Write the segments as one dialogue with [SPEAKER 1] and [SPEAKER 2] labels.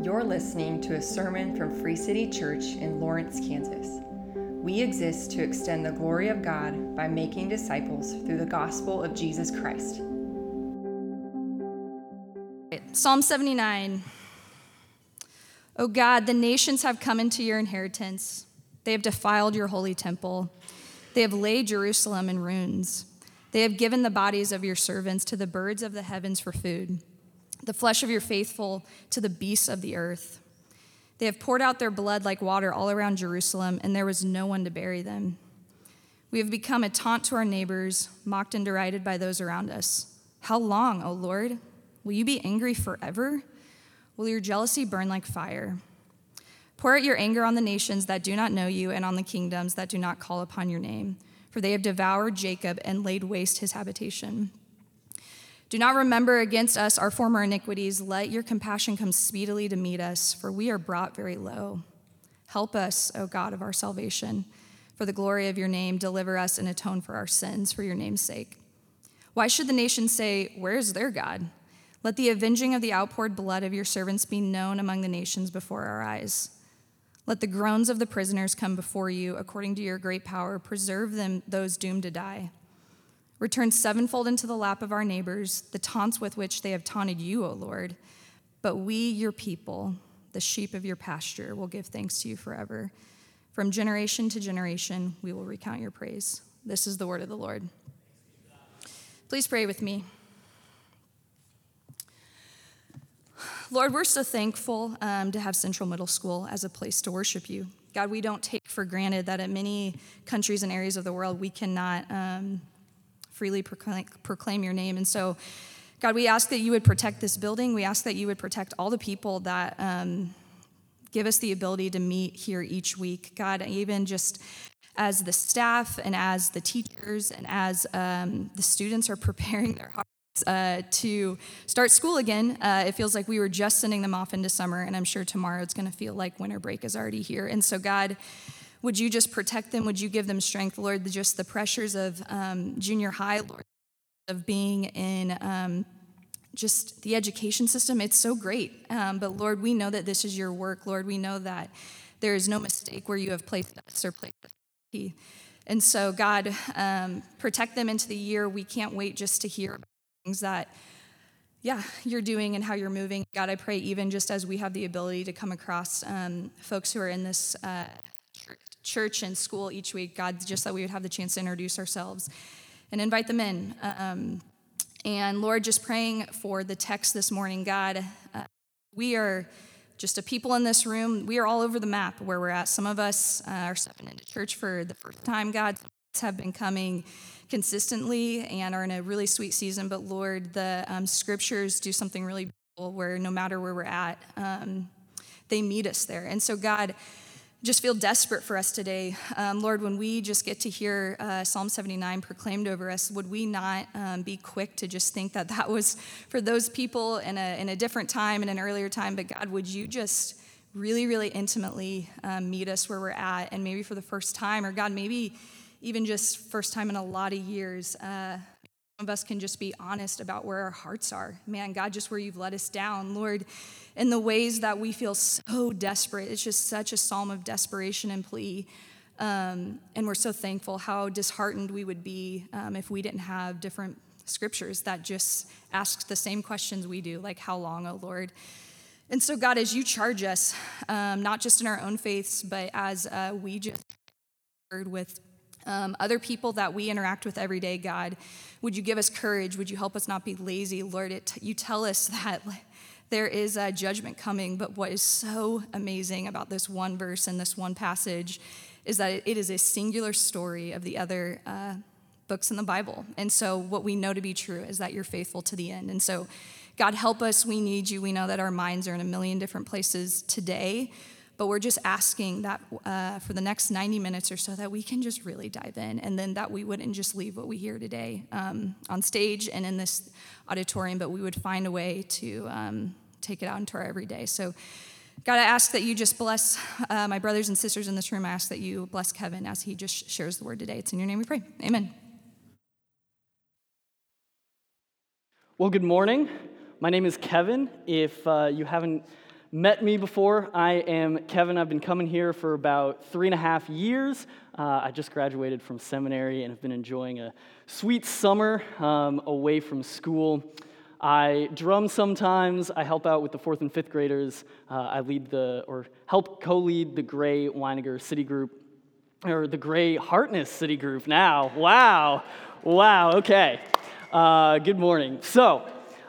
[SPEAKER 1] You're listening to a sermon from Free City Church in Lawrence, Kansas. We exist to extend the glory of God by making disciples through the gospel of Jesus Christ.
[SPEAKER 2] Psalm 79. O God, the nations have come into your inheritance. They have defiled your holy temple. They have laid Jerusalem in ruins. They have given the bodies of your servants to the birds of the heavens for food the flesh of your faithful to the beasts of the earth. They have poured out their blood like water all around Jerusalem, and there was no one to bury them. We have become a taunt to our neighbors, mocked and derided by those around us. How long, O Lord? Will you be angry forever? Will your jealousy burn like fire? Pour out your anger on the nations that do not know you and on the kingdoms that do not call upon your name, for they have devoured Jacob and laid waste his habitation. Do not remember against us our former iniquities. Let your compassion come speedily to meet us, for we are brought very low. Help us, O God of our salvation. For the glory of your name, deliver us and atone for our sins for your name's sake. Why should the nations say, Where is their God? Let the avenging of the outpoured blood of your servants be known among the nations before our eyes. Let the groans of the prisoners come before you according to your great power. Preserve them, those doomed to die. Return sevenfold into the lap of our neighbors the taunts with which they have taunted you, O Lord. But we, your people, the sheep of your pasture, will give thanks to you forever. From generation to generation, we will recount your praise. This is the word of the Lord. Please pray with me. Lord, we're so thankful um, to have Central Middle School as a place to worship you. God, we don't take for granted that in many countries and areas of the world we cannot um, freely proclaim, your name. And so, God, we ask that you would protect this building. We ask that you would protect all the people that um, give us the ability to meet here each week. God, even just as the staff and as the teachers and as um, the students are preparing their hearts. Uh, to start school again. Uh, it feels like we were just sending them off into summer, and I'm sure tomorrow it's going to feel like winter break is already here. And so, God, would you just protect them? Would you give them strength, Lord? Just the pressures of um, junior high, Lord, of being in um, just the education system. It's so great. Um, but Lord, we know that this is your work. Lord, we know that there is no mistake where you have placed us or placed us. And so, God, um, protect them into the year. We can't wait just to hear things that yeah, you're doing and how you're moving. God, I pray even just as we have the ability to come across um, folks who are in this uh, church and school each week, God, just that we would have the chance to introduce ourselves and invite them in. Um, and Lord, just praying for the text this morning, God, uh, we are just a people in this room. We are all over the map where we're at. Some of us uh, are stepping into church for the first time, God. Have been coming consistently and are in a really sweet season. But Lord, the um, scriptures do something really beautiful where no matter where we're at, um, they meet us there. And so, God, just feel desperate for us today. Um, Lord, when we just get to hear uh, Psalm 79 proclaimed over us, would we not um, be quick to just think that that was for those people in a, in a different time, in an earlier time? But God, would you just really, really intimately um, meet us where we're at, and maybe for the first time, or God, maybe even just first time in a lot of years, uh, of us can just be honest about where our hearts are. Man, God, just where you've let us down. Lord, in the ways that we feel so desperate. It's just such a psalm of desperation and plea. Um, and we're so thankful how disheartened we would be um, if we didn't have different scriptures that just ask the same questions we do, like, How long, O Lord? And so, God, as you charge us, um, not just in our own faiths, but as uh, we just heard with um, other people that we interact with every day, God, would you give us courage? Would you help us not be lazy? Lord, it, you tell us that there is a judgment coming, but what is so amazing about this one verse and this one passage is that it is a singular story of the other uh, books in the Bible. And so, what we know to be true is that you're faithful to the end. And so, God, help us. We need you. We know that our minds are in a million different places today, but we're just asking that uh, for the next 90 minutes or so that we can just really dive in and then that we wouldn't just leave what we hear today um, on stage and in this auditorium, but we would find a way to um, take it out into our everyday. So, God, I ask that you just bless uh, my brothers and sisters in this room. I ask that you bless Kevin as he just shares the word today. It's in your name we pray. Amen.
[SPEAKER 3] Well, good morning. My name is Kevin. If uh, you haven't met me before, I am Kevin. I've been coming here for about three and a half years. Uh, I just graduated from seminary and have been enjoying a sweet summer um, away from school. I drum sometimes. I help out with the fourth and fifth graders. Uh, I lead the, or help co lead the Gray Weiniger City Group, or the Gray Hartness City Group now. Wow. Wow. Okay. Uh, good morning. So,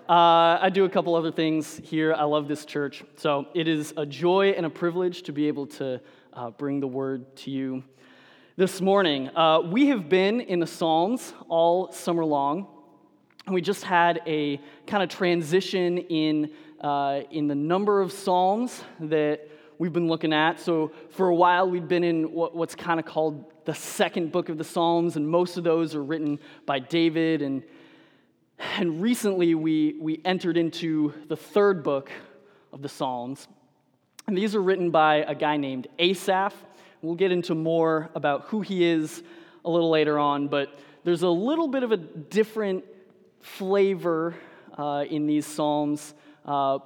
[SPEAKER 3] uh, I do a couple other things here. I love this church. So it is a joy and a privilege to be able to uh, bring the word to you this morning. Uh, we have been in the Psalms all summer long. And we just had a kind of transition in, uh, in the number of Psalms that we've been looking at. So for a while, we've been in what, what's kind of called the second book of the Psalms, and most of those are written by David and and recently we, we entered into the third book of the Psalms. And these are written by a guy named Asaph. We'll get into more about who he is a little later on, but there's a little bit of a different flavor uh, in these Psalms. Uh,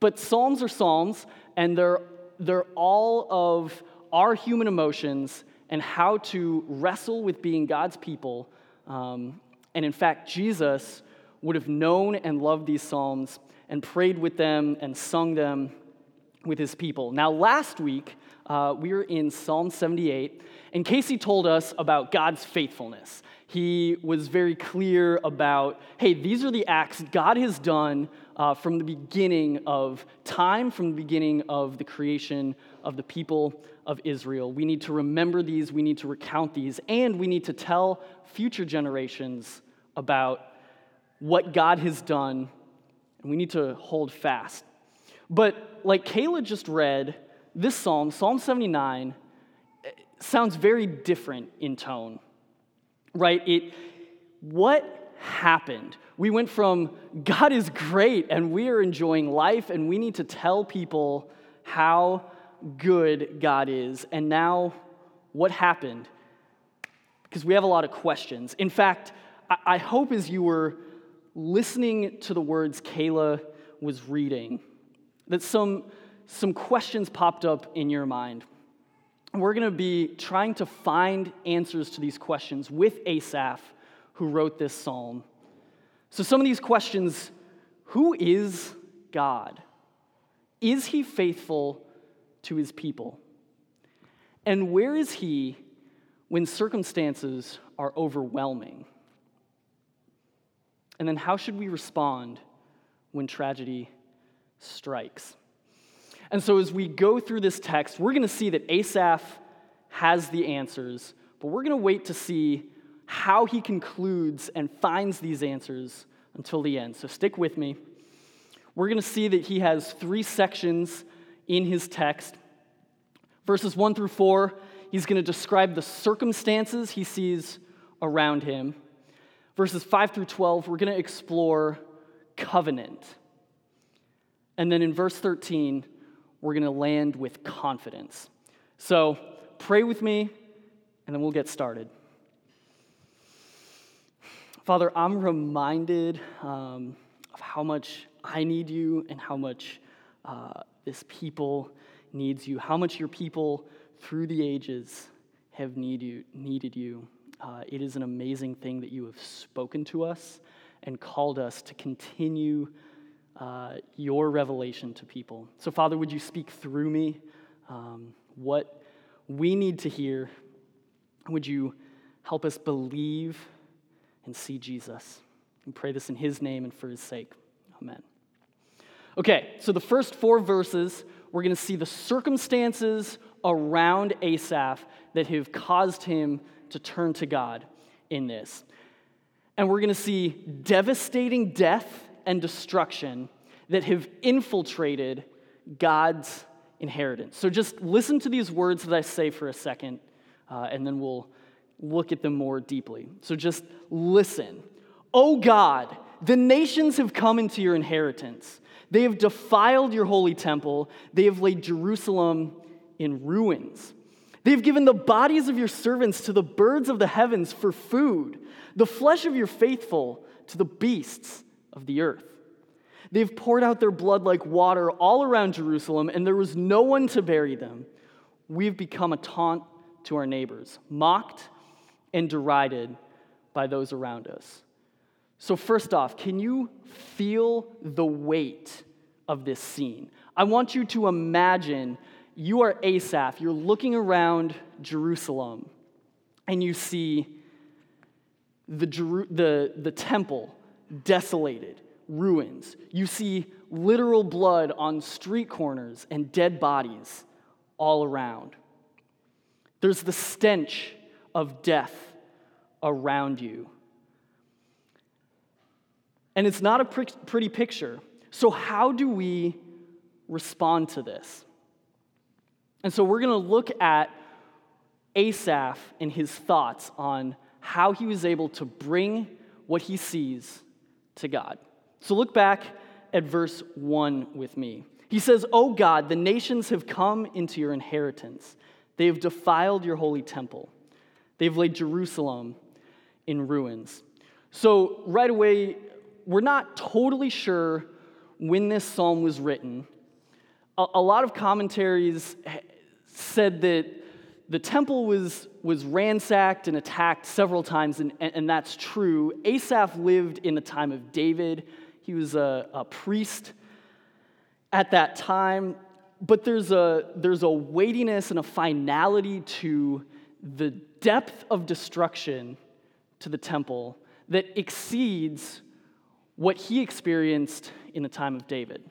[SPEAKER 3] but Psalms are Psalms, and they're, they're all of our human emotions and how to wrestle with being God's people um, and in fact, Jesus would have known and loved these Psalms and prayed with them and sung them with his people. Now, last week, uh, we were in Psalm 78, and Casey told us about God's faithfulness. He was very clear about hey, these are the acts God has done uh, from the beginning of time, from the beginning of the creation of the people of Israel. We need to remember these, we need to recount these, and we need to tell future generations about what God has done, and we need to hold fast. But like Kayla just read, this psalm, Psalm 79, sounds very different in tone, right? It, what happened? We went from God is great and we are enjoying life and we need to tell people how good God is. And now, what happened? Because we have a lot of questions. In fact, I hope as you were listening to the words Kayla was reading, that some, some questions popped up in your mind. we're going to be trying to find answers to these questions with Asaph, who wrote this psalm. So, some of these questions who is God? Is he faithful to his people? And where is he when circumstances are overwhelming? And then how should we respond when tragedy strikes? And so, as we go through this text, we're going to see that Asaph has the answers, but we're going to wait to see how he concludes and finds these answers until the end. So, stick with me. We're going to see that he has three sections in his text. Verses 1 through 4, he's going to describe the circumstances he sees around him. Verses 5 through 12, we're going to explore covenant. And then in verse 13, we're going to land with confidence. So pray with me, and then we'll get started. Father, I'm reminded um, of how much I need you and how much uh, this people needs you, how much your people through the ages have need you, needed you. Uh, it is an amazing thing that you have spoken to us and called us to continue uh, your revelation to people. So, Father, would you speak through me um, what we need to hear? Would you help us believe and see Jesus? And pray this in his name and for his sake. Amen. Okay, so the first four verses, we're going to see the circumstances around Asaph that have caused him to turn to God in this. And we're going to see devastating death and destruction that have infiltrated God's inheritance. So just listen to these words that I say for a second, uh, and then we'll look at them more deeply. So just listen. Oh God, the nations have come into your inheritance. They have defiled your holy temple. They have laid Jerusalem in ruins. They've given the bodies of your servants to the birds of the heavens for food, the flesh of your faithful to the beasts of the earth. They've poured out their blood like water all around Jerusalem, and there was no one to bury them. We've become a taunt to our neighbors, mocked and derided by those around us. So, first off, can you feel the weight of this scene? I want you to imagine you are Asaph, you're looking around Jerusalem, and you see the, the, the temple desolated, ruins. You see literal blood on street corners and dead bodies all around. There's the stench of death around you. And it's not a pretty picture. So, how do we respond to this? And so, we're going to look at Asaph and his thoughts on how he was able to bring what he sees to God. So look back at verse 1 with me. He says, "O God, the nations have come into your inheritance. They have defiled your holy temple. They've laid Jerusalem in ruins." So right away, we're not totally sure when this psalm was written. A, a lot of commentaries said that the temple was, was ransacked and attacked several times, and, and that's true. Asaph lived in the time of David, he was a, a priest at that time. But there's a, there's a weightiness and a finality to the depth of destruction to the temple that exceeds what he experienced in the time of David.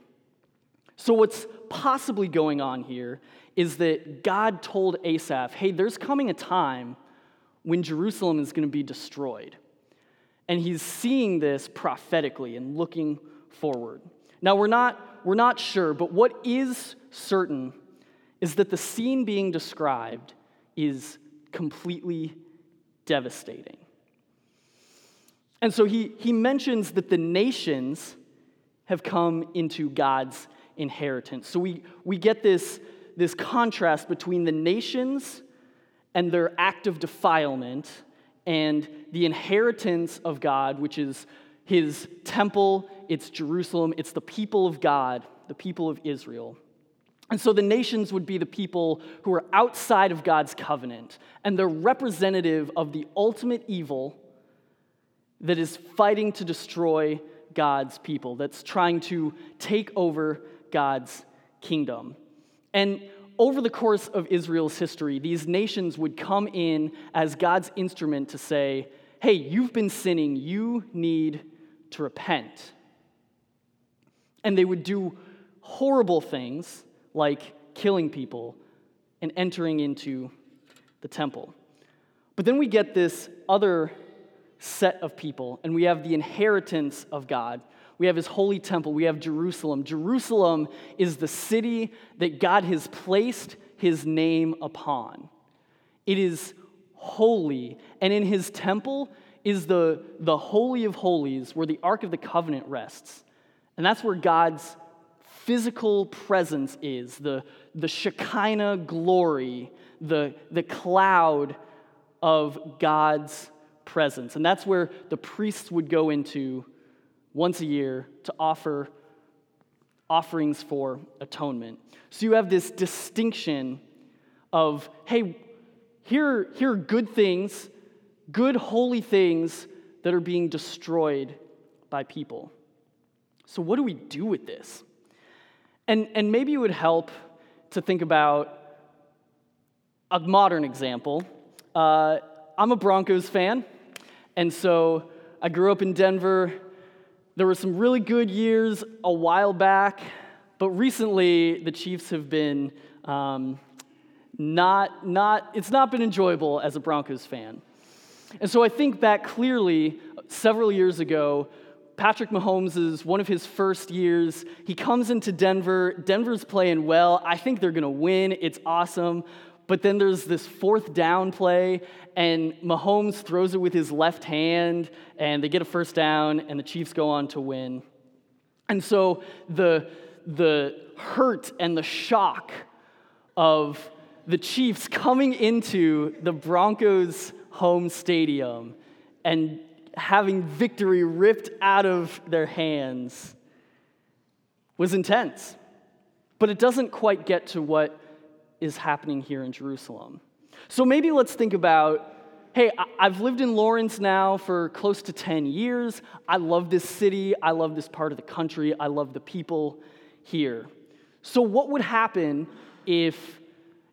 [SPEAKER 3] So, what's possibly going on here is that God told Asaph, hey, there's coming a time when Jerusalem is going to be destroyed. And he's seeing this prophetically and looking forward. Now, we're not, we're not sure, but what is certain is that the scene being described is completely devastating. And so he, he mentions that the nations have come into God's inheritance. So we, we get this this contrast between the nations and their act of defilement and the inheritance of God, which is his temple, it's Jerusalem, it's the people of God, the people of Israel. And so the nations would be the people who are outside of God's covenant, and they're representative of the ultimate evil that is fighting to destroy God's people, that's trying to take over God's kingdom. And over the course of Israel's history, these nations would come in as God's instrument to say, hey, you've been sinning, you need to repent. And they would do horrible things like killing people and entering into the temple. But then we get this other set of people, and we have the inheritance of God we have his holy temple. We have Jerusalem. Jerusalem is the city that God has placed his name upon. It is holy. And in his temple is the, the Holy of Holies where the Ark of the Covenant rests. And that's where God's physical presence is the, the Shekinah glory, the, the cloud of God's presence. And that's where the priests would go into once a year to offer offerings for atonement. So you have this distinction of, hey, here, here are good things, good holy things that are being destroyed by people. So, what do we do with this? And, and maybe it would help to think about a modern example. Uh, I'm a Broncos fan, and so I grew up in Denver. There were some really good years a while back, but recently the Chiefs have been um, not, not, it's not been enjoyable as a Broncos fan. And so I think back clearly several years ago, Patrick Mahomes is one of his first years. He comes into Denver. Denver's playing well. I think they're going to win. It's awesome. But then there's this fourth down play, and Mahomes throws it with his left hand, and they get a first down, and the Chiefs go on to win. And so the, the hurt and the shock of the Chiefs coming into the Broncos' home stadium and having victory ripped out of their hands was intense. But it doesn't quite get to what is happening here in Jerusalem. So maybe let's think about hey, I've lived in Lawrence now for close to 10 years. I love this city. I love this part of the country. I love the people here. So, what would happen if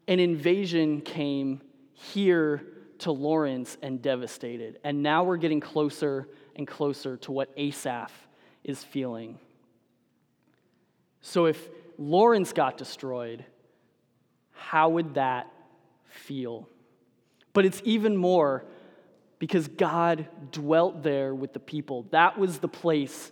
[SPEAKER 3] an invasion came here to Lawrence and devastated? And now we're getting closer and closer to what Asaph is feeling. So, if Lawrence got destroyed, how would that feel? But it's even more because God dwelt there with the people. That was the place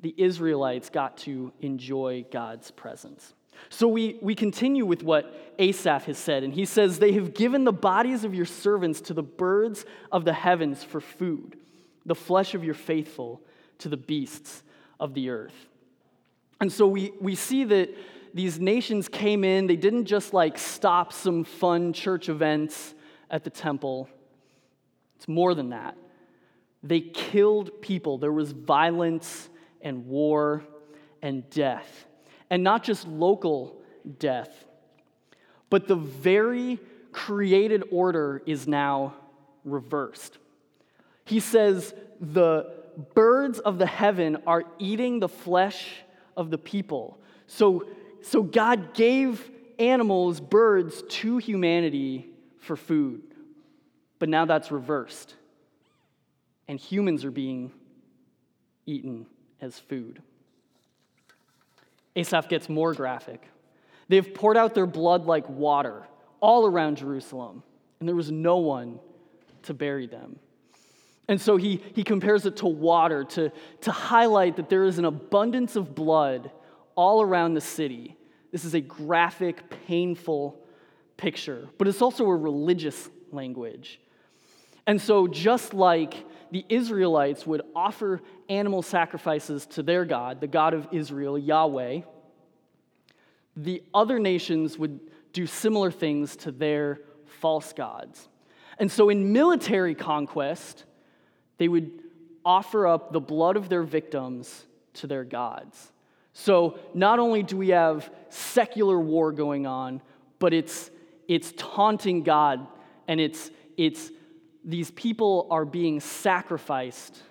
[SPEAKER 3] the Israelites got to enjoy God's presence. So we, we continue with what Asaph has said, and he says, They have given the bodies of your servants to the birds of the heavens for food, the flesh of your faithful to the beasts of the earth. And so we, we see that these nations came in, they didn't just like stop some fun church events at the temple. It's more than that. They killed people. There was violence and war and death. And not just local death, but the very created order is now reversed. He says, The birds of the heaven are eating the flesh of the people. So, so God gave animals, birds, to humanity for food. But now that's reversed. And humans are being eaten as food. Asaph gets more graphic. They've poured out their blood like water all around Jerusalem, and there was no one to bury them. And so he, he compares it to water to, to highlight that there is an abundance of blood all around the city. This is a graphic, painful picture, but it's also a religious language. And so, just like the Israelites would offer animal sacrifices to their God, the God of Israel, Yahweh, the other nations would do similar things to their false gods. And so, in military conquest, they would offer up the blood of their victims to their gods. So, not only do we have secular war going on, but it's, it's taunting God and it's, it's these people are being sacrificed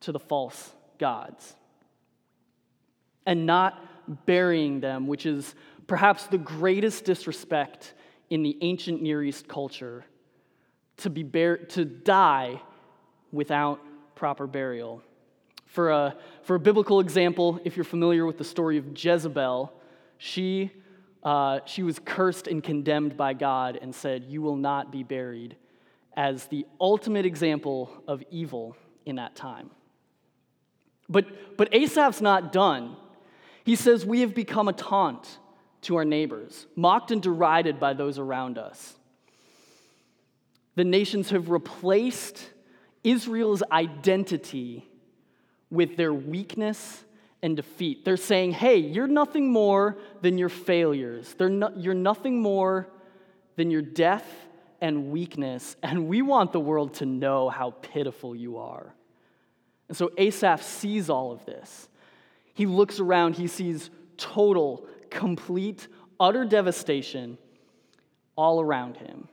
[SPEAKER 3] to the false gods and not burying them, which is perhaps the greatest disrespect in the ancient Near East culture to, be bur- to die without proper burial. For a, for a biblical example, if you're familiar with the story of Jezebel, she, uh, she was cursed and condemned by God and said, You will not be buried as the ultimate example of evil in that time. But, but Asaph's not done. He says, We have become a taunt to our neighbors, mocked and derided by those around us. The nations have replaced Israel's identity with their weakness and defeat. They're saying, hey, you're nothing more than your failures. No, you're nothing more than your death and weakness, and we want the world to know how pitiful you are. And so Asaph sees all of this. He looks around, he sees total, complete, utter devastation all around him.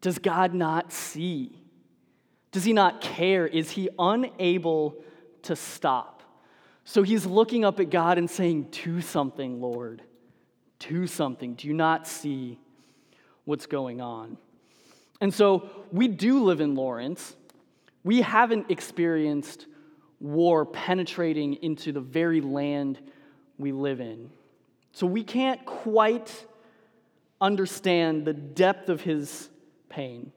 [SPEAKER 3] Does God not see? Does he not care? Is he unable to stop? So he's looking up at God and saying, Do something, Lord. Do something. Do you not see what's going on. And so we do live in Lawrence. We haven't experienced war penetrating into the very land we live in. So we can't quite understand the depth of his pain.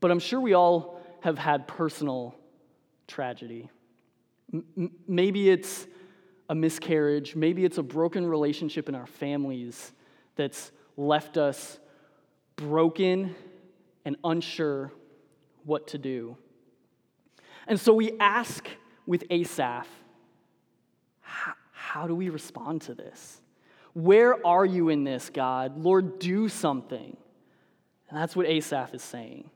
[SPEAKER 3] But I'm sure we all have had personal tragedy. M- maybe it's a miscarriage, maybe it's a broken relationship in our families that's left us broken and unsure what to do. And so we ask with Asaph, how do we respond to this? Where are you in this, God? Lord, do something. And that's what Asaph is saying.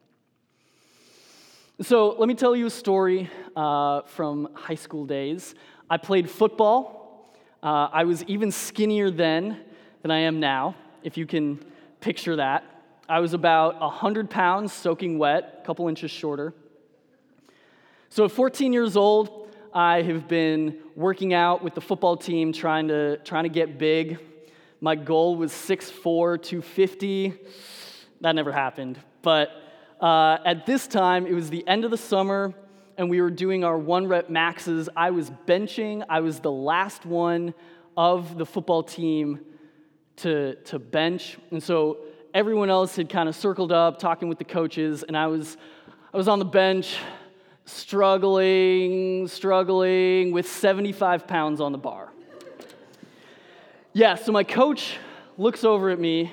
[SPEAKER 3] So let me tell you a story uh, from high school days. I played football. Uh, I was even skinnier then than I am now, if you can picture that. I was about 100 pounds soaking wet, a couple inches shorter. So at 14 years old, I have been working out with the football team, trying to, trying to get big. My goal was 6'4, 250. That never happened. But uh, at this time, it was the end of the summer, and we were doing our one rep maxes. I was benching, I was the last one of the football team to, to bench. And so everyone else had kind of circled up, talking with the coaches, and I was, I was on the bench, struggling, struggling with 75 pounds on the bar. Yeah, so my coach looks over at me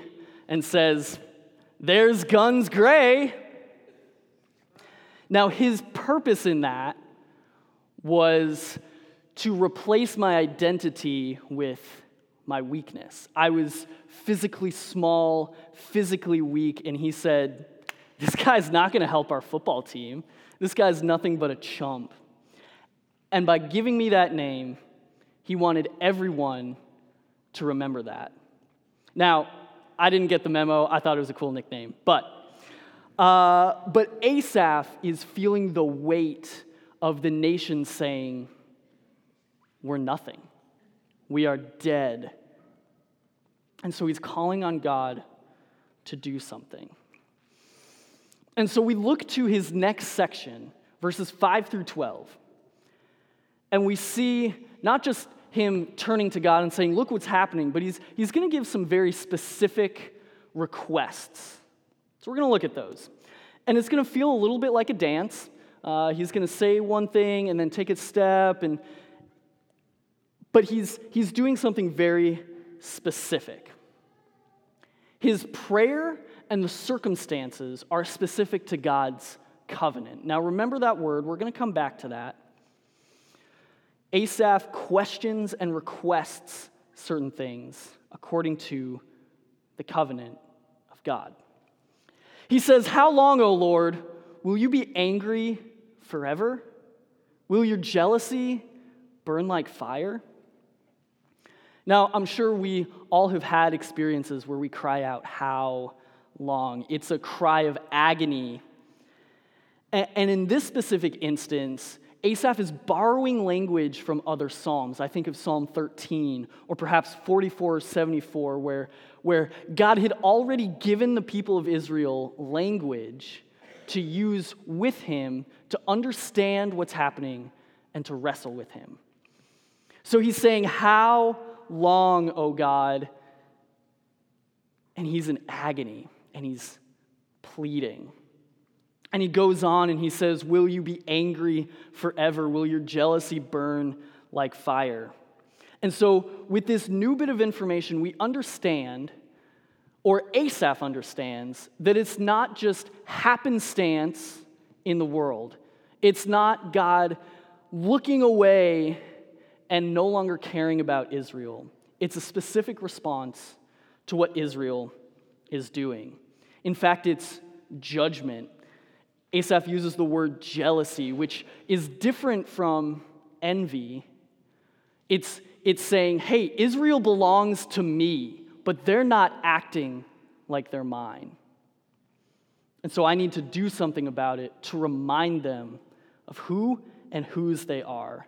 [SPEAKER 3] and says, There's Guns Gray. Now, his purpose in that was to replace my identity with my weakness. I was physically small, physically weak, and he said, This guy's not going to help our football team. This guy's nothing but a chump. And by giving me that name, he wanted everyone to remember that. Now, I didn't get the memo. I thought it was a cool nickname. But, uh, but Asaph is feeling the weight of the nation saying, We're nothing. We are dead. And so he's calling on God to do something. And so we look to his next section, verses 5 through 12, and we see not just him turning to God and saying, Look what's happening, but he's, he's going to give some very specific requests. So we're going to look at those. And it's going to feel a little bit like a dance. Uh, he's going to say one thing and then take a step, and, but he's, he's doing something very specific. His prayer and the circumstances are specific to God's covenant. Now, remember that word. We're going to come back to that. Asaph questions and requests certain things according to the covenant of God. He says, How long, O Lord, will you be angry forever? Will your jealousy burn like fire? Now, I'm sure we all have had experiences where we cry out, How long? It's a cry of agony. And in this specific instance, Asaph is borrowing language from other Psalms. I think of Psalm 13 or perhaps 44 or 74, where, where God had already given the people of Israel language to use with him to understand what's happening and to wrestle with him. So he's saying, How long, O God? And he's in agony and he's pleading. And he goes on and he says, Will you be angry forever? Will your jealousy burn like fire? And so, with this new bit of information, we understand, or Asaph understands, that it's not just happenstance in the world. It's not God looking away and no longer caring about Israel. It's a specific response to what Israel is doing. In fact, it's judgment. Asaph uses the word jealousy, which is different from envy. It's, it's saying, hey, Israel belongs to me, but they're not acting like they're mine. And so I need to do something about it to remind them of who and whose they are.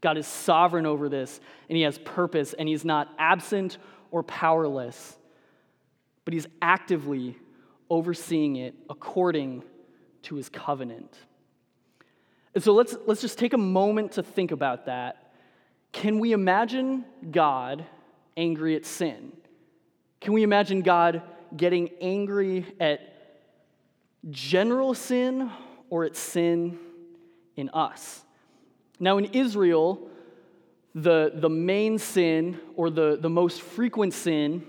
[SPEAKER 3] God is sovereign over this, and He has purpose, and He's not absent or powerless, but He's actively overseeing it according to his covenant. And so let's, let's just take a moment to think about that. Can we imagine God angry at sin? Can we imagine God getting angry at general sin or at sin in us? Now, in Israel, the, the main sin or the, the most frequent sin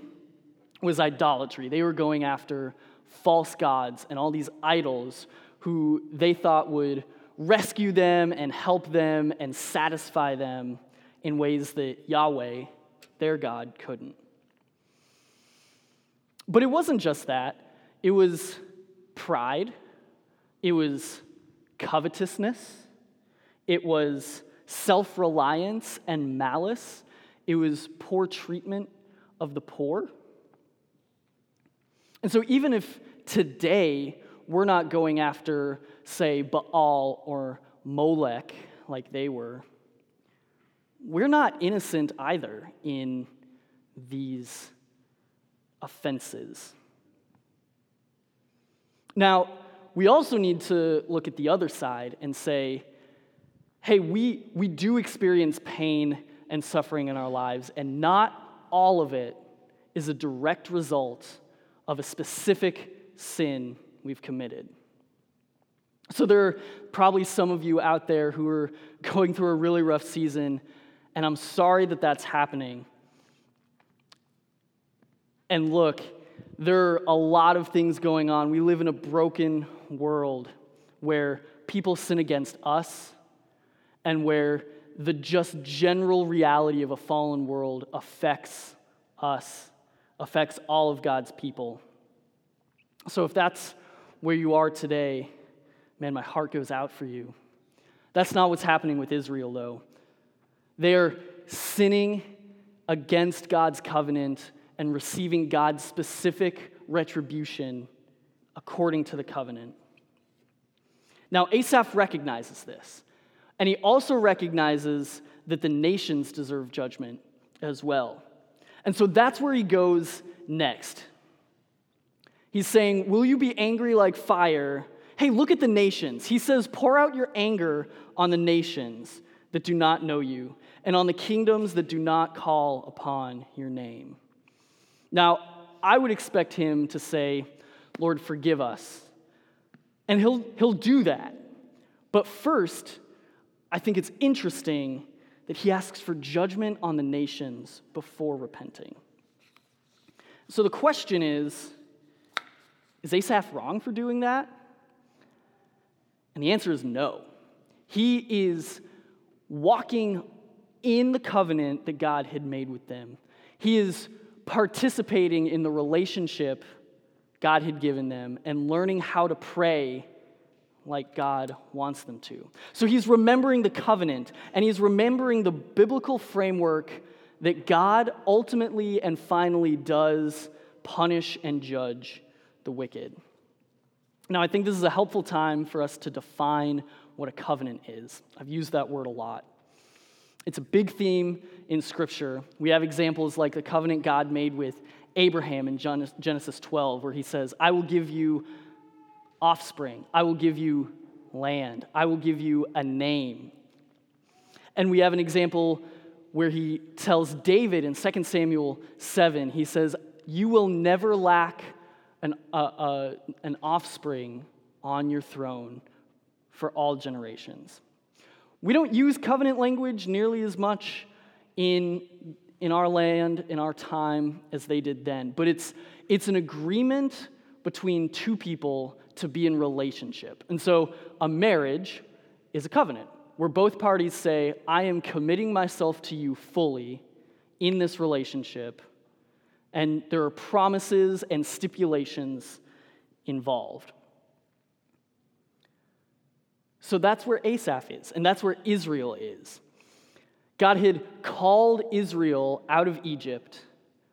[SPEAKER 3] was idolatry. They were going after false gods and all these idols who they thought would rescue them and help them and satisfy them in ways that Yahweh, their God, couldn't. But it wasn't just that, it was pride, it was covetousness, it was self reliance and malice, it was poor treatment of the poor. And so, even if today we're not going after, say, Baal or Molech like they were, we're not innocent either in these offenses. Now, we also need to look at the other side and say, hey, we, we do experience pain and suffering in our lives, and not all of it is a direct result of a specific sin we've committed. So, there are probably some of you out there who are going through a really rough season, and I'm sorry that that's happening. And look, there are a lot of things going on. We live in a broken world where people sin against us and where the just general reality of a fallen world affects us, affects all of God's people. So if that's where you are today, man, my heart goes out for you. That's not what's happening with Israel, though. They are sinning against God's covenant and receiving God's specific retribution according to the covenant. Now, Asaph recognizes this, and he also recognizes that the nations deserve judgment as well. And so that's where he goes next. He's saying, Will you be angry like fire? Hey, look at the nations. He says, Pour out your anger on the nations that do not know you, and on the kingdoms that do not call upon your name. Now, I would expect him to say, Lord, forgive us. And he'll, he'll do that. But first, I think it's interesting that he asks for judgment on the nations before repenting. So the question is is Asaph wrong for doing that? And the answer is no. He is walking in the covenant that God had made with them. He is participating in the relationship God had given them and learning how to pray like God wants them to. So he's remembering the covenant and he's remembering the biblical framework that God ultimately and finally does punish and judge the wicked. Now, I think this is a helpful time for us to define what a covenant is. I've used that word a lot. It's a big theme in Scripture. We have examples like the covenant God made with Abraham in Genesis 12, where he says, I will give you offspring, I will give you land, I will give you a name. And we have an example where he tells David in 2 Samuel 7, he says, You will never lack an, uh, uh, an offspring on your throne for all generations. We don't use covenant language nearly as much in, in our land, in our time, as they did then, but it's, it's an agreement between two people to be in relationship. And so a marriage is a covenant where both parties say, I am committing myself to you fully in this relationship, and there are promises and stipulations involved. So that's where Asaph is, and that's where Israel is. God had called Israel out of Egypt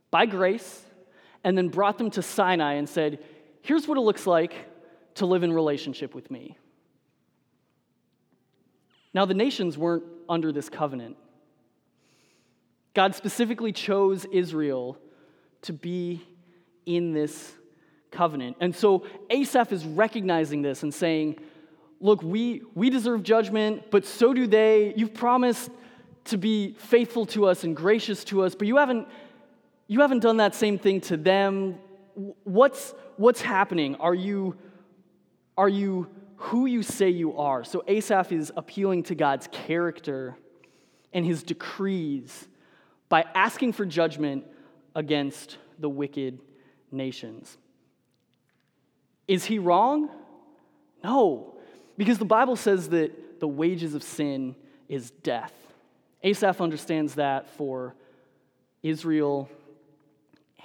[SPEAKER 3] by grace and then brought them to Sinai and said, Here's what it looks like to live in relationship with me. Now, the nations weren't under this covenant. God specifically chose Israel to be in this covenant. And so Asaph is recognizing this and saying, look, we, we deserve judgment, but so do they. You've promised to be faithful to us and gracious to us, but you haven't, you haven't done that same thing to them. What's, what's happening? Are you, are you who you say you are? So Asaph is appealing to God's character and his decrees by asking for judgment against the wicked nations. Is he wrong? No. Because the Bible says that the wages of sin is death. Asaph understands that for Israel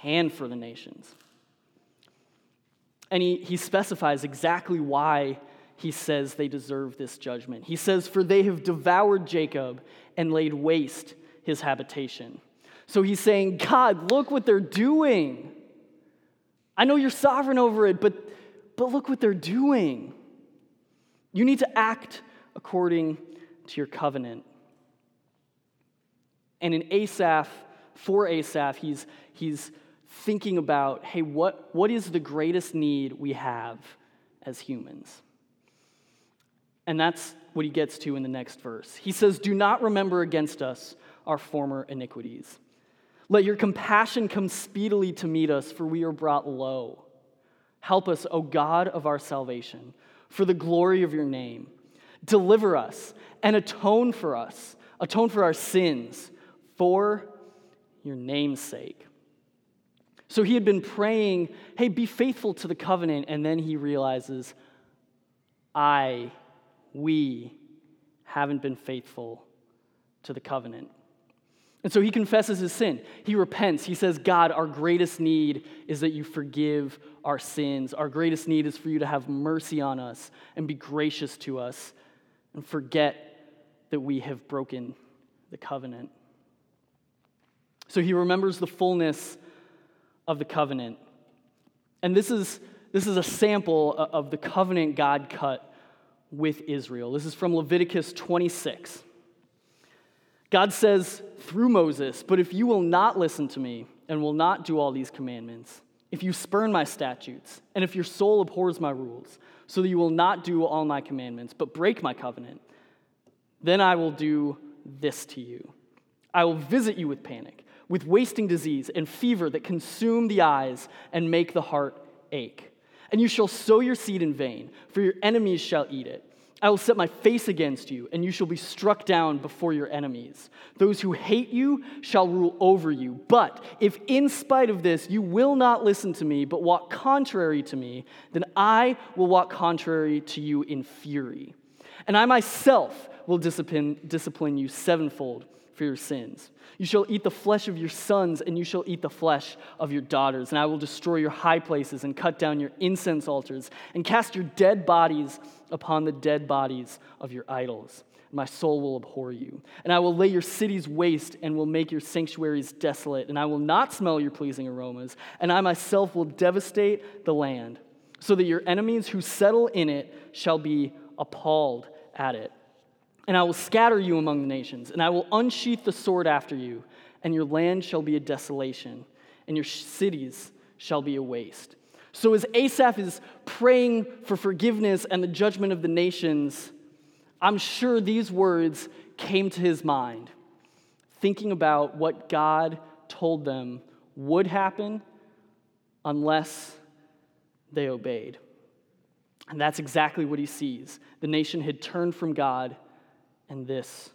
[SPEAKER 3] and for the nations. And he, he specifies exactly why he says they deserve this judgment. He says, For they have devoured Jacob and laid waste his habitation. So he's saying, God, look what they're doing. I know you're sovereign over it, but, but look what they're doing. You need to act according to your covenant. And in Asaph, for Asaph, he's, he's thinking about hey, what, what is the greatest need we have as humans? And that's what he gets to in the next verse. He says, Do not remember against us our former iniquities. Let your compassion come speedily to meet us, for we are brought low. Help us, O God of our salvation, for the glory of your name. Deliver us and atone for us, atone for our sins, for your name's sake. So he had been praying, hey, be faithful to the covenant, and then he realizes, I, we, haven't been faithful to the covenant. And so he confesses his sin. He repents. He says, God, our greatest need is that you forgive our sins. Our greatest need is for you to have mercy on us and be gracious to us and forget that we have broken the covenant. So he remembers the fullness of the covenant. And this is, this is a sample of the covenant God cut with Israel. This is from Leviticus 26. God says through Moses, But if you will not listen to me and will not do all these commandments, if you spurn my statutes, and if your soul abhors my rules, so that you will not do all my commandments, but break my covenant, then I will do this to you. I will visit you with panic with wasting disease and fever that consume the eyes and make the heart ache. And you shall sow your seed in vain, for your enemies shall eat it. I will set my face against you, and you shall be struck down before your enemies. Those who hate you shall rule over you. But if in spite of this you will not listen to me, but walk contrary to me, then I will walk contrary to you in fury. And I myself will discipline, discipline you sevenfold for your sins. You shall eat the flesh of your sons, and you shall eat the flesh of your daughters. And I will destroy your high places, and cut down your incense altars, and cast your dead bodies upon the dead bodies of your idols. My soul will abhor you. And I will lay your cities waste, and will make your sanctuaries desolate. And I will not smell your pleasing aromas. And I myself will devastate the land, so that your enemies who settle in it shall be appalled at it. And I will scatter you among the nations, and I will unsheath the sword after you, and your land shall be a desolation, and your cities shall be a waste. So, as Asaph is praying for forgiveness and the judgment of the nations, I'm sure these words came to his mind, thinking about what God told them would happen unless they obeyed. And that's exactly what he sees. The nation had turned from God and this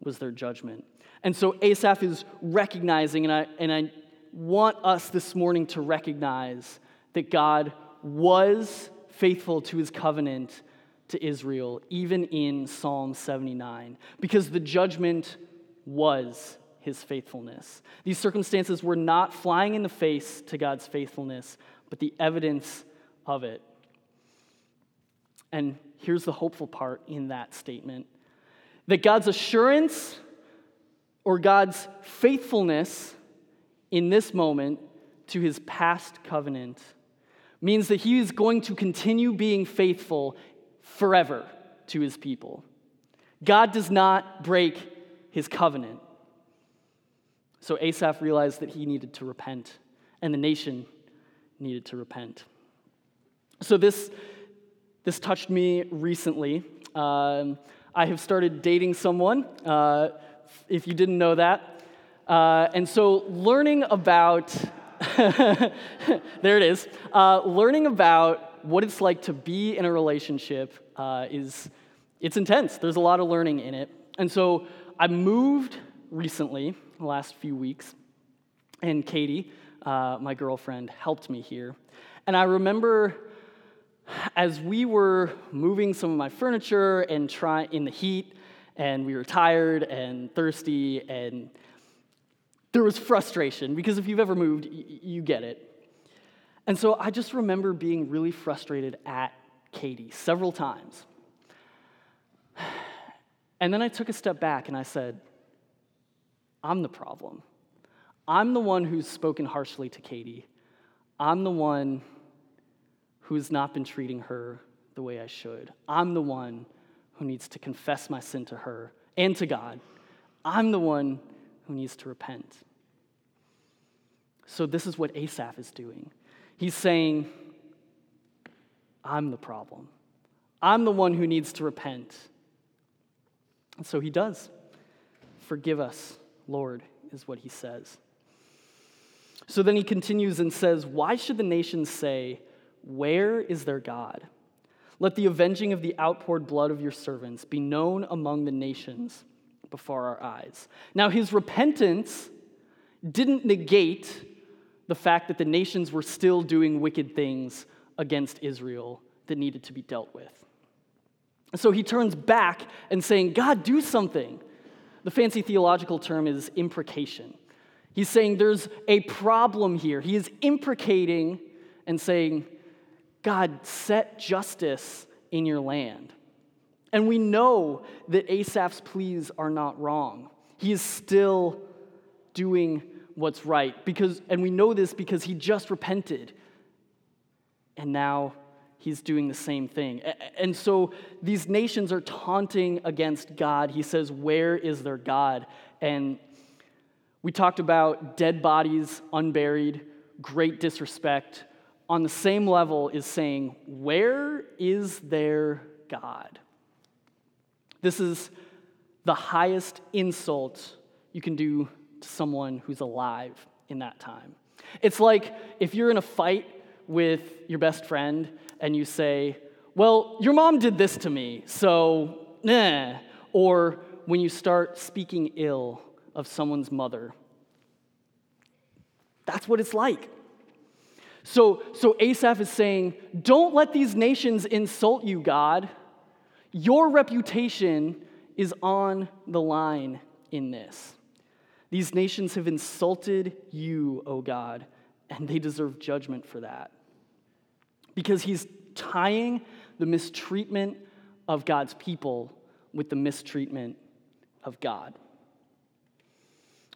[SPEAKER 3] was their judgment. And so Asaph is recognizing, and I, and I want us this morning to recognize that God was faithful to his covenant to Israel, even in Psalm 79, because the judgment was his faithfulness. These circumstances were not flying in the face to God's faithfulness, but the evidence of it. And here's the hopeful part in that statement that God's assurance or God's faithfulness in this moment to his past covenant means that he is going to continue being faithful forever to his people. God does not break his covenant. So Asaph realized that he needed to repent, and the nation needed to repent. So this, this touched me recently. Um, I have started dating someone, uh, if you didn't know that. Uh, and so, learning about, there it is, uh, learning about what it's like to be in a relationship uh, is, it's intense. There's a lot of learning in it. And so, I moved recently, the last few weeks, and Katie, uh, my girlfriend, helped me here. And I remember as we were moving some of my furniture and trying in the heat, and we were tired and thirsty, and there was frustration because if you've ever moved, y- you get it. And so I just remember being really frustrated at Katie several times. And then I took a step back and I said, I'm the problem. I'm the one who's spoken harshly to Katie. I'm the one who's not been treating her the way I should. I'm the one who needs to confess my sin to her and to God. I'm the one who needs to repent. So, this is what Asaph is doing. He's saying, I'm the problem. I'm the one who needs to repent. And so he does. Forgive us, Lord, is what he says. So then he continues and says, Why should the nations say, Where is their God? Let the avenging of the outpoured blood of your servants be known among the nations before our eyes. Now, his repentance didn't negate the fact that the nations were still doing wicked things against Israel that needed to be dealt with. So he turns back and saying, God, do something. The fancy theological term is imprecation. He's saying there's a problem here. He is imprecating and saying, God, set justice in your land. And we know that Asaph's pleas are not wrong. He is still doing what's right because and we know this because he just repented. And now he's doing the same thing. And so these nations are taunting against God. He says, Where is their God? And we talked about dead bodies, unburied, great disrespect. On the same level is saying, Where is their God? This is the highest insult you can do to someone who's alive in that time. It's like if you're in a fight with your best friend and you say, Well, your mom did this to me, so nah. Or when you start speaking ill of someone's mother. That's what it's like. So, so Asaph is saying, Don't let these nations insult you, God. Your reputation is on the line in this. These nations have insulted you, O God, and they deserve judgment for that because he's tying the mistreatment of God's people with the mistreatment of God.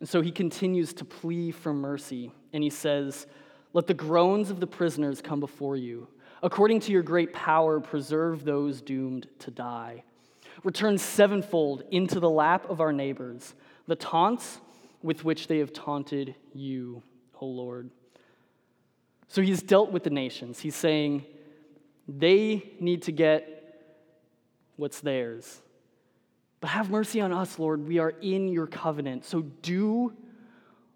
[SPEAKER 3] And so he continues to plea for mercy, and he says, Let the groans of the prisoners come before you. According to your great power, preserve those doomed to die. Return sevenfold into the lap of our neighbors the taunts with which they have taunted you, O Lord. So he's dealt with the nations. He's saying they need to get what's theirs. But have mercy on us, Lord. We are in your covenant. So do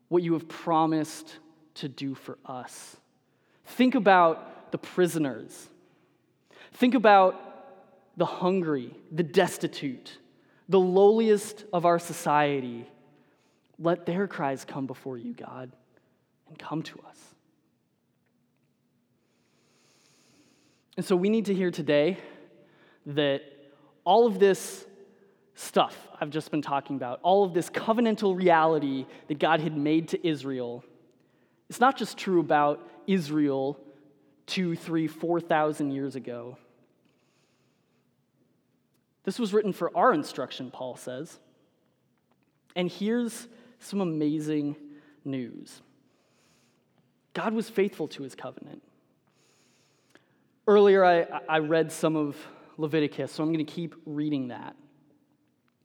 [SPEAKER 3] what you have promised to do for us. Think about the prisoners. Think about the hungry, the destitute, the lowliest of our society. Let their cries come before you, God, and come to us. And so we need to hear today that all of this stuff I've just been talking about, all of this covenantal reality that God had made to Israel, it's not just true about Israel two, three, four thousand years ago. This was written for our instruction, Paul says. And here's some amazing news God was faithful to his covenant. Earlier, I, I read some of Leviticus, so I'm going to keep reading that.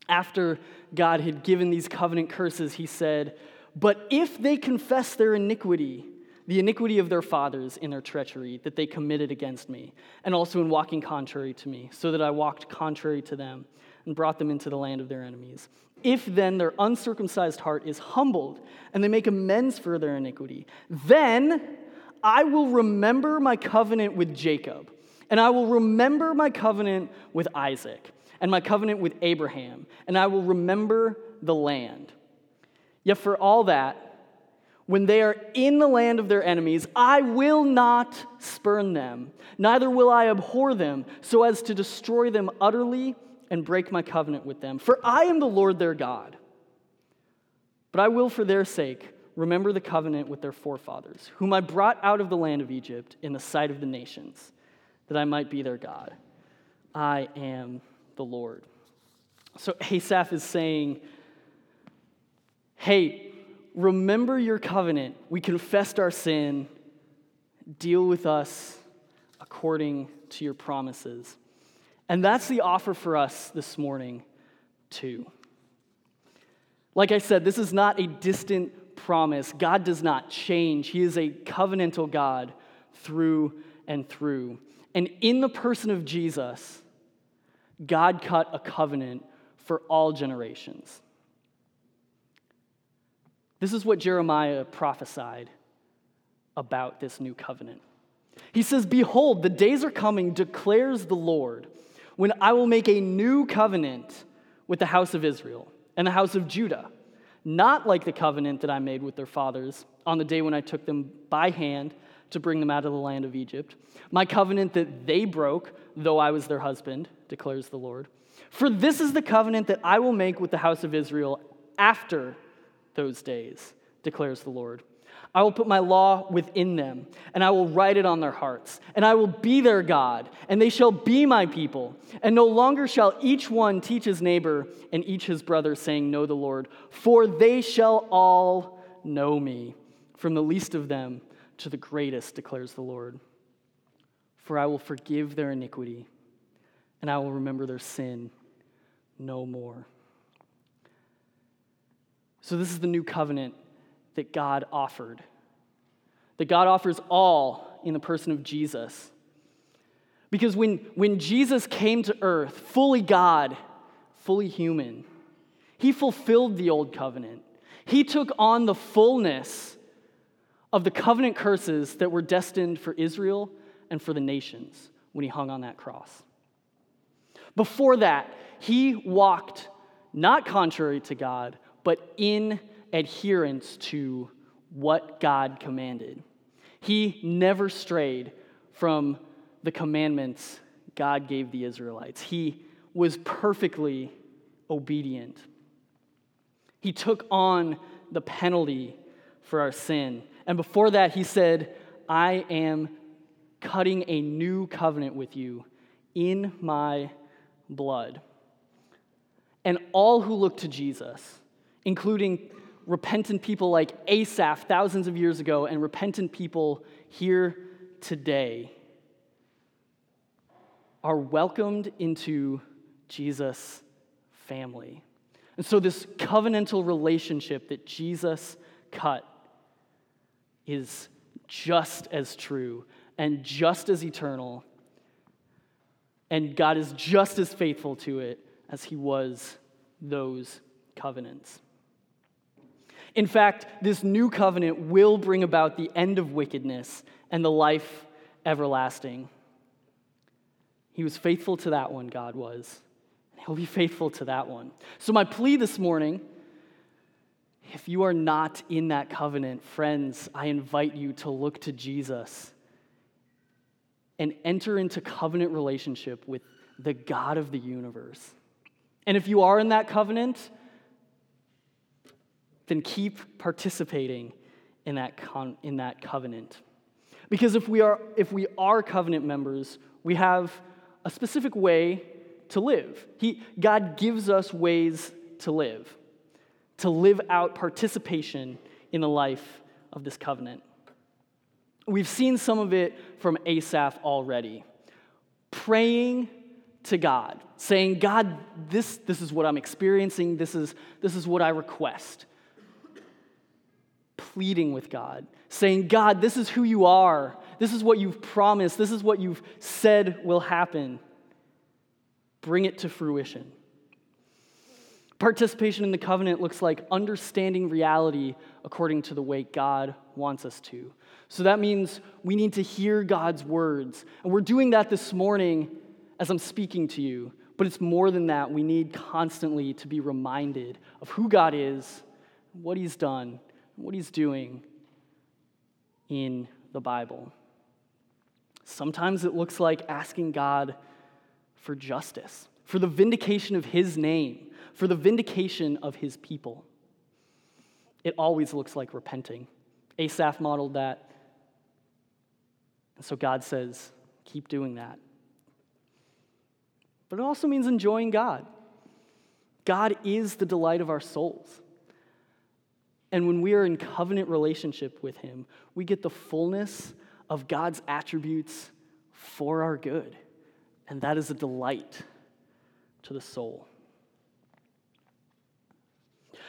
[SPEAKER 3] After God had given these covenant curses, he said, But if they confess their iniquity, the iniquity of their fathers in their treachery that they committed against me, and also in walking contrary to me, so that I walked contrary to them and brought them into the land of their enemies. If then their uncircumcised heart is humbled and they make amends for their iniquity, then I will remember my covenant with Jacob, and I will remember my covenant with Isaac, and my covenant with Abraham, and I will remember the land. Yet for all that, when they are in the land of their enemies, I will not spurn them, neither will I abhor them, so as to destroy them utterly and break my covenant with them. For I am the Lord their God. But I will, for their sake, remember the covenant with their forefathers, whom I brought out of the land of Egypt in the sight of the nations, that I might be their God. I am the Lord. So Asaph is saying, Hey, remember your covenant. We confessed our sin. Deal with us according to your promises. And that's the offer for us this morning, too. Like I said, this is not a distant promise. God does not change, He is a covenantal God through and through. And in the person of Jesus, God cut a covenant for all generations. This is what Jeremiah prophesied about this new covenant. He says, Behold, the days are coming, declares the Lord, when I will make a new covenant with the house of Israel and the house of Judah, not like the covenant that I made with their fathers on the day when I took them by hand to bring them out of the land of Egypt, my covenant that they broke, though I was their husband, declares the Lord. For this is the covenant that I will make with the house of Israel after those days, declares the Lord. I will put my law within them, and I will write it on their hearts, and I will be their God, and they shall be my people. And no longer shall each one teach his neighbor and each his brother, saying, Know the Lord, for they shall all know me, from the least of them to the greatest, declares the Lord. For I will forgive their iniquity, and I will remember their sin no more. So, this is the new covenant that God offered. That God offers all in the person of Jesus. Because when, when Jesus came to earth, fully God, fully human, he fulfilled the old covenant. He took on the fullness of the covenant curses that were destined for Israel and for the nations when he hung on that cross. Before that, he walked not contrary to God, but in adherence to what God commanded. He never strayed from the commandments God gave the Israelites. He was perfectly obedient. He took on the penalty for our sin. And before that, he said, I am cutting a new covenant with you in my blood. And all who look to Jesus, including repentant people like Asaph thousands of years ago and repentant people here today, are welcomed into Jesus' family. And so, this covenantal relationship that Jesus cut is just as true and just as eternal, and God is just as faithful to it as he was those covenants. In fact, this new covenant will bring about the end of wickedness and the life everlasting. He was faithful to that one, God was. And he'll be faithful to that one. So, my plea this morning if you are not in that covenant, friends, I invite you to look to Jesus and enter into covenant relationship with the God of the universe. And if you are in that covenant, then keep participating in that, con- in that covenant. Because if we, are, if we are covenant members, we have a specific way to live. He, God gives us ways to live, to live out participation in the life of this covenant. We've seen some of it from Asaph already. Praying to God, saying, God, this, this is what I'm experiencing, this is, this is what I request pleading with God, saying, God, this is who you are. This is what you've promised. This is what you've said will happen. Bring it to fruition. Participation in the covenant looks like understanding reality according to the way God wants us to. So that means we need to hear God's words. And we're doing that this morning as I'm speaking to you. But it's more than that. We need constantly to be reminded of who God is, what He's done, what he's doing in the Bible. Sometimes it looks like asking God for justice, for the vindication of his name, for the vindication of his people. It always looks like repenting. Asaph modeled that. And so God says, keep doing that. But it also means enjoying God. God is the delight of our souls. And when we are in covenant relationship with Him, we get the fullness of God's attributes for our good. And that is a delight to the soul.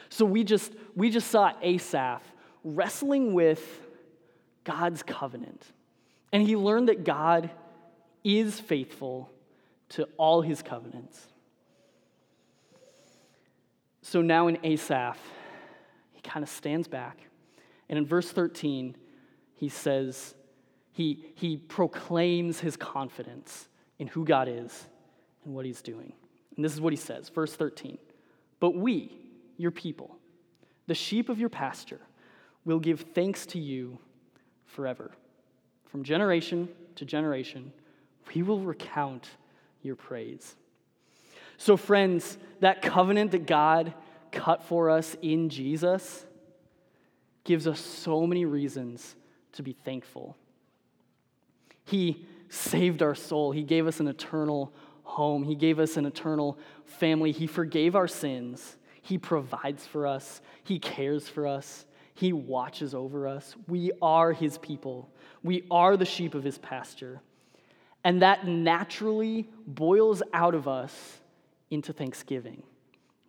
[SPEAKER 3] So we just, we just saw Asaph wrestling with God's covenant. And he learned that God is faithful to all his covenants. So now in Asaph, kind of stands back. And in verse 13, he says, he, he proclaims his confidence in who God is and what he's doing. And this is what he says, verse 13. But we, your people, the sheep of your pasture, will give thanks to you forever. From generation to generation, we will recount your praise. So, friends, that covenant that God cut for us in Jesus gives us so many reasons to be thankful. He saved our soul, He gave us an eternal home, He gave us an eternal family, He forgave our sins, He provides for us, He cares for us. He watches over us. We are His people. We are the sheep of His pasture. And that naturally boils out of us into thanksgiving.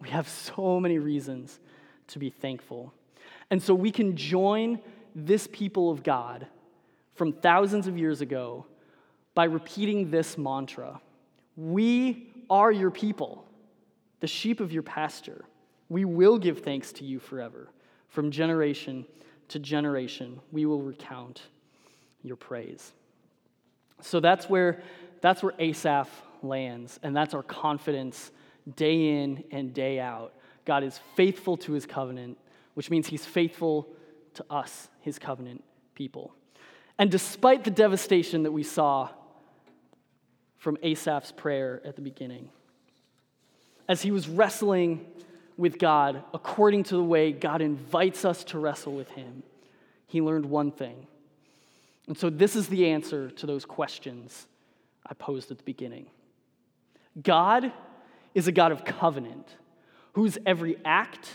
[SPEAKER 3] We have so many reasons to be thankful. And so we can join this people of God from thousands of years ago by repeating this mantra We are your people, the sheep of your pasture. We will give thanks to you forever. From generation to generation, we will recount your praise. So that's where, that's where Asaph lands, and that's our confidence day in and day out. God is faithful to his covenant, which means he's faithful to us, his covenant people. And despite the devastation that we saw from Asaph's prayer at the beginning, as he was wrestling with God according to the way God invites us to wrestle with Him, he learned one thing. And so, this is the answer to those questions I posed at the beginning God is a God of covenant, whose every act,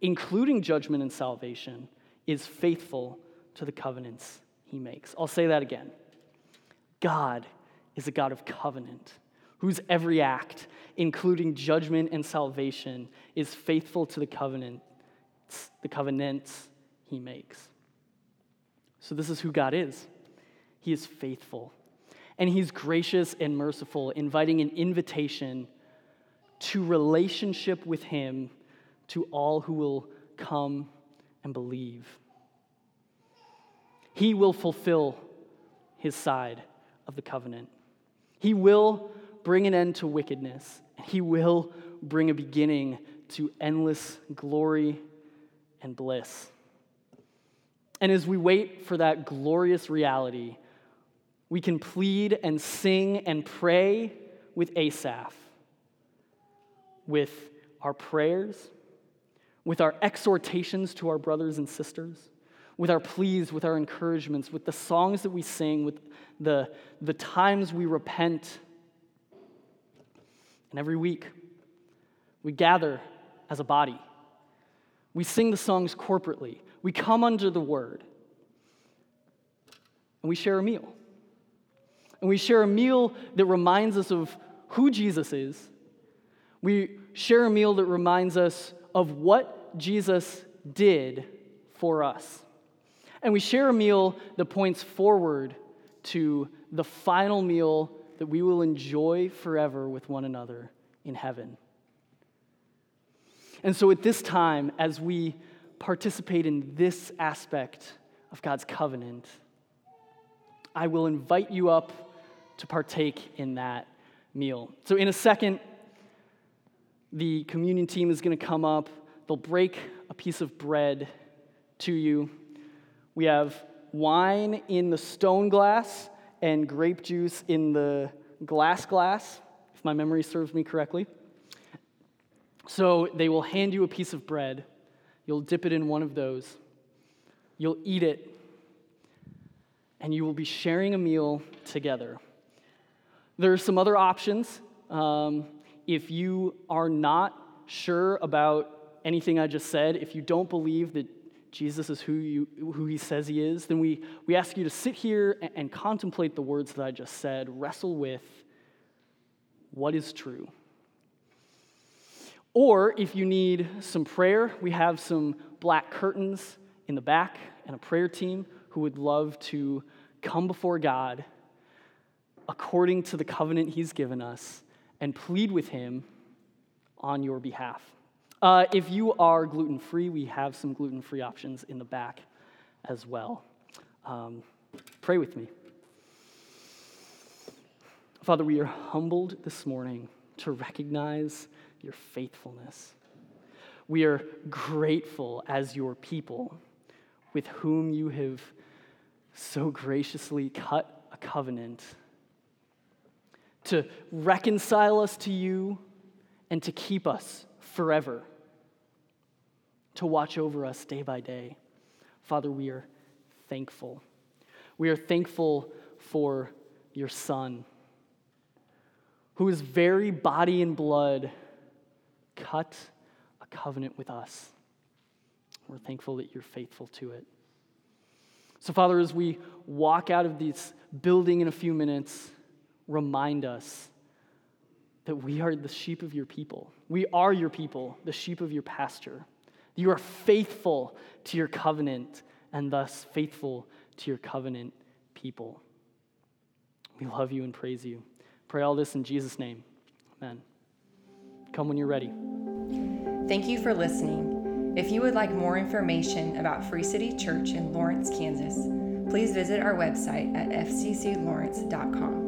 [SPEAKER 3] including judgment and salvation, is faithful to the covenants he makes. I'll say that again. God is a God of covenant whose every act, including judgment and salvation, is faithful to the covenants, the covenants he makes. So this is who God is. He is faithful. And he's gracious and merciful, inviting an invitation to relationship with him to all who will come and believe. He will fulfill his side of the covenant. He will bring an end to wickedness, and He will bring a beginning to endless glory and bliss. And as we wait for that glorious reality, we can plead and sing and pray with Asaph, with our prayers, with our exhortations to our brothers and sisters, with our pleas, with our encouragements, with the songs that we sing, with the, the times we repent and every week, we gather as a body. We sing the songs corporately. We come under the word. And we share a meal. And we share a meal that reminds us of who Jesus is. We share a meal that reminds us of what Jesus did for us. And we share a meal that points forward to the final meal that we will enjoy forever with one another in heaven. And so, at this time, as we participate in this aspect of God's covenant, I will invite you up to partake in that meal. So, in a second, the communion team is going to come up. They'll break a piece of bread to you. We have wine in the stone glass and grape juice in the glass glass, if my memory serves me correctly. So they will hand you a piece of bread. You'll dip it in one of those. You'll eat it. And you will be sharing a meal together. There are some other options. Um, if you are not sure about anything I just said, if you don't believe that Jesus is who, you, who he says he is, then we, we ask you to sit here and, and contemplate the words that I just said, wrestle with what is true. Or if you need some prayer, we have some black curtains in the back and a prayer team who would love to come before God according to the covenant He's given us and plead with Him on your behalf. Uh, if you are gluten free, we have some gluten free options in the back as well. Um, pray with me. Father, we are humbled this morning to recognize your faithfulness. We are grateful as your people with whom you have so graciously cut a covenant to reconcile us to you and to keep us forever, to watch over us day by day. Father, we are thankful. We are thankful for your Son, who is very body and blood cut a covenant with us. We're thankful that you're faithful to it. So, Father, as we walk out of this building in a few minutes, remind us that we are the sheep of your people. We are your people, the sheep of your pasture. You are faithful to your covenant and thus faithful to your covenant people. We love you and praise you. Pray all this in Jesus' name. Amen. Come when you're ready.
[SPEAKER 1] Thank you for listening. If you would like more information about Free City Church in Lawrence, Kansas, please visit our website at fcclawrence.com.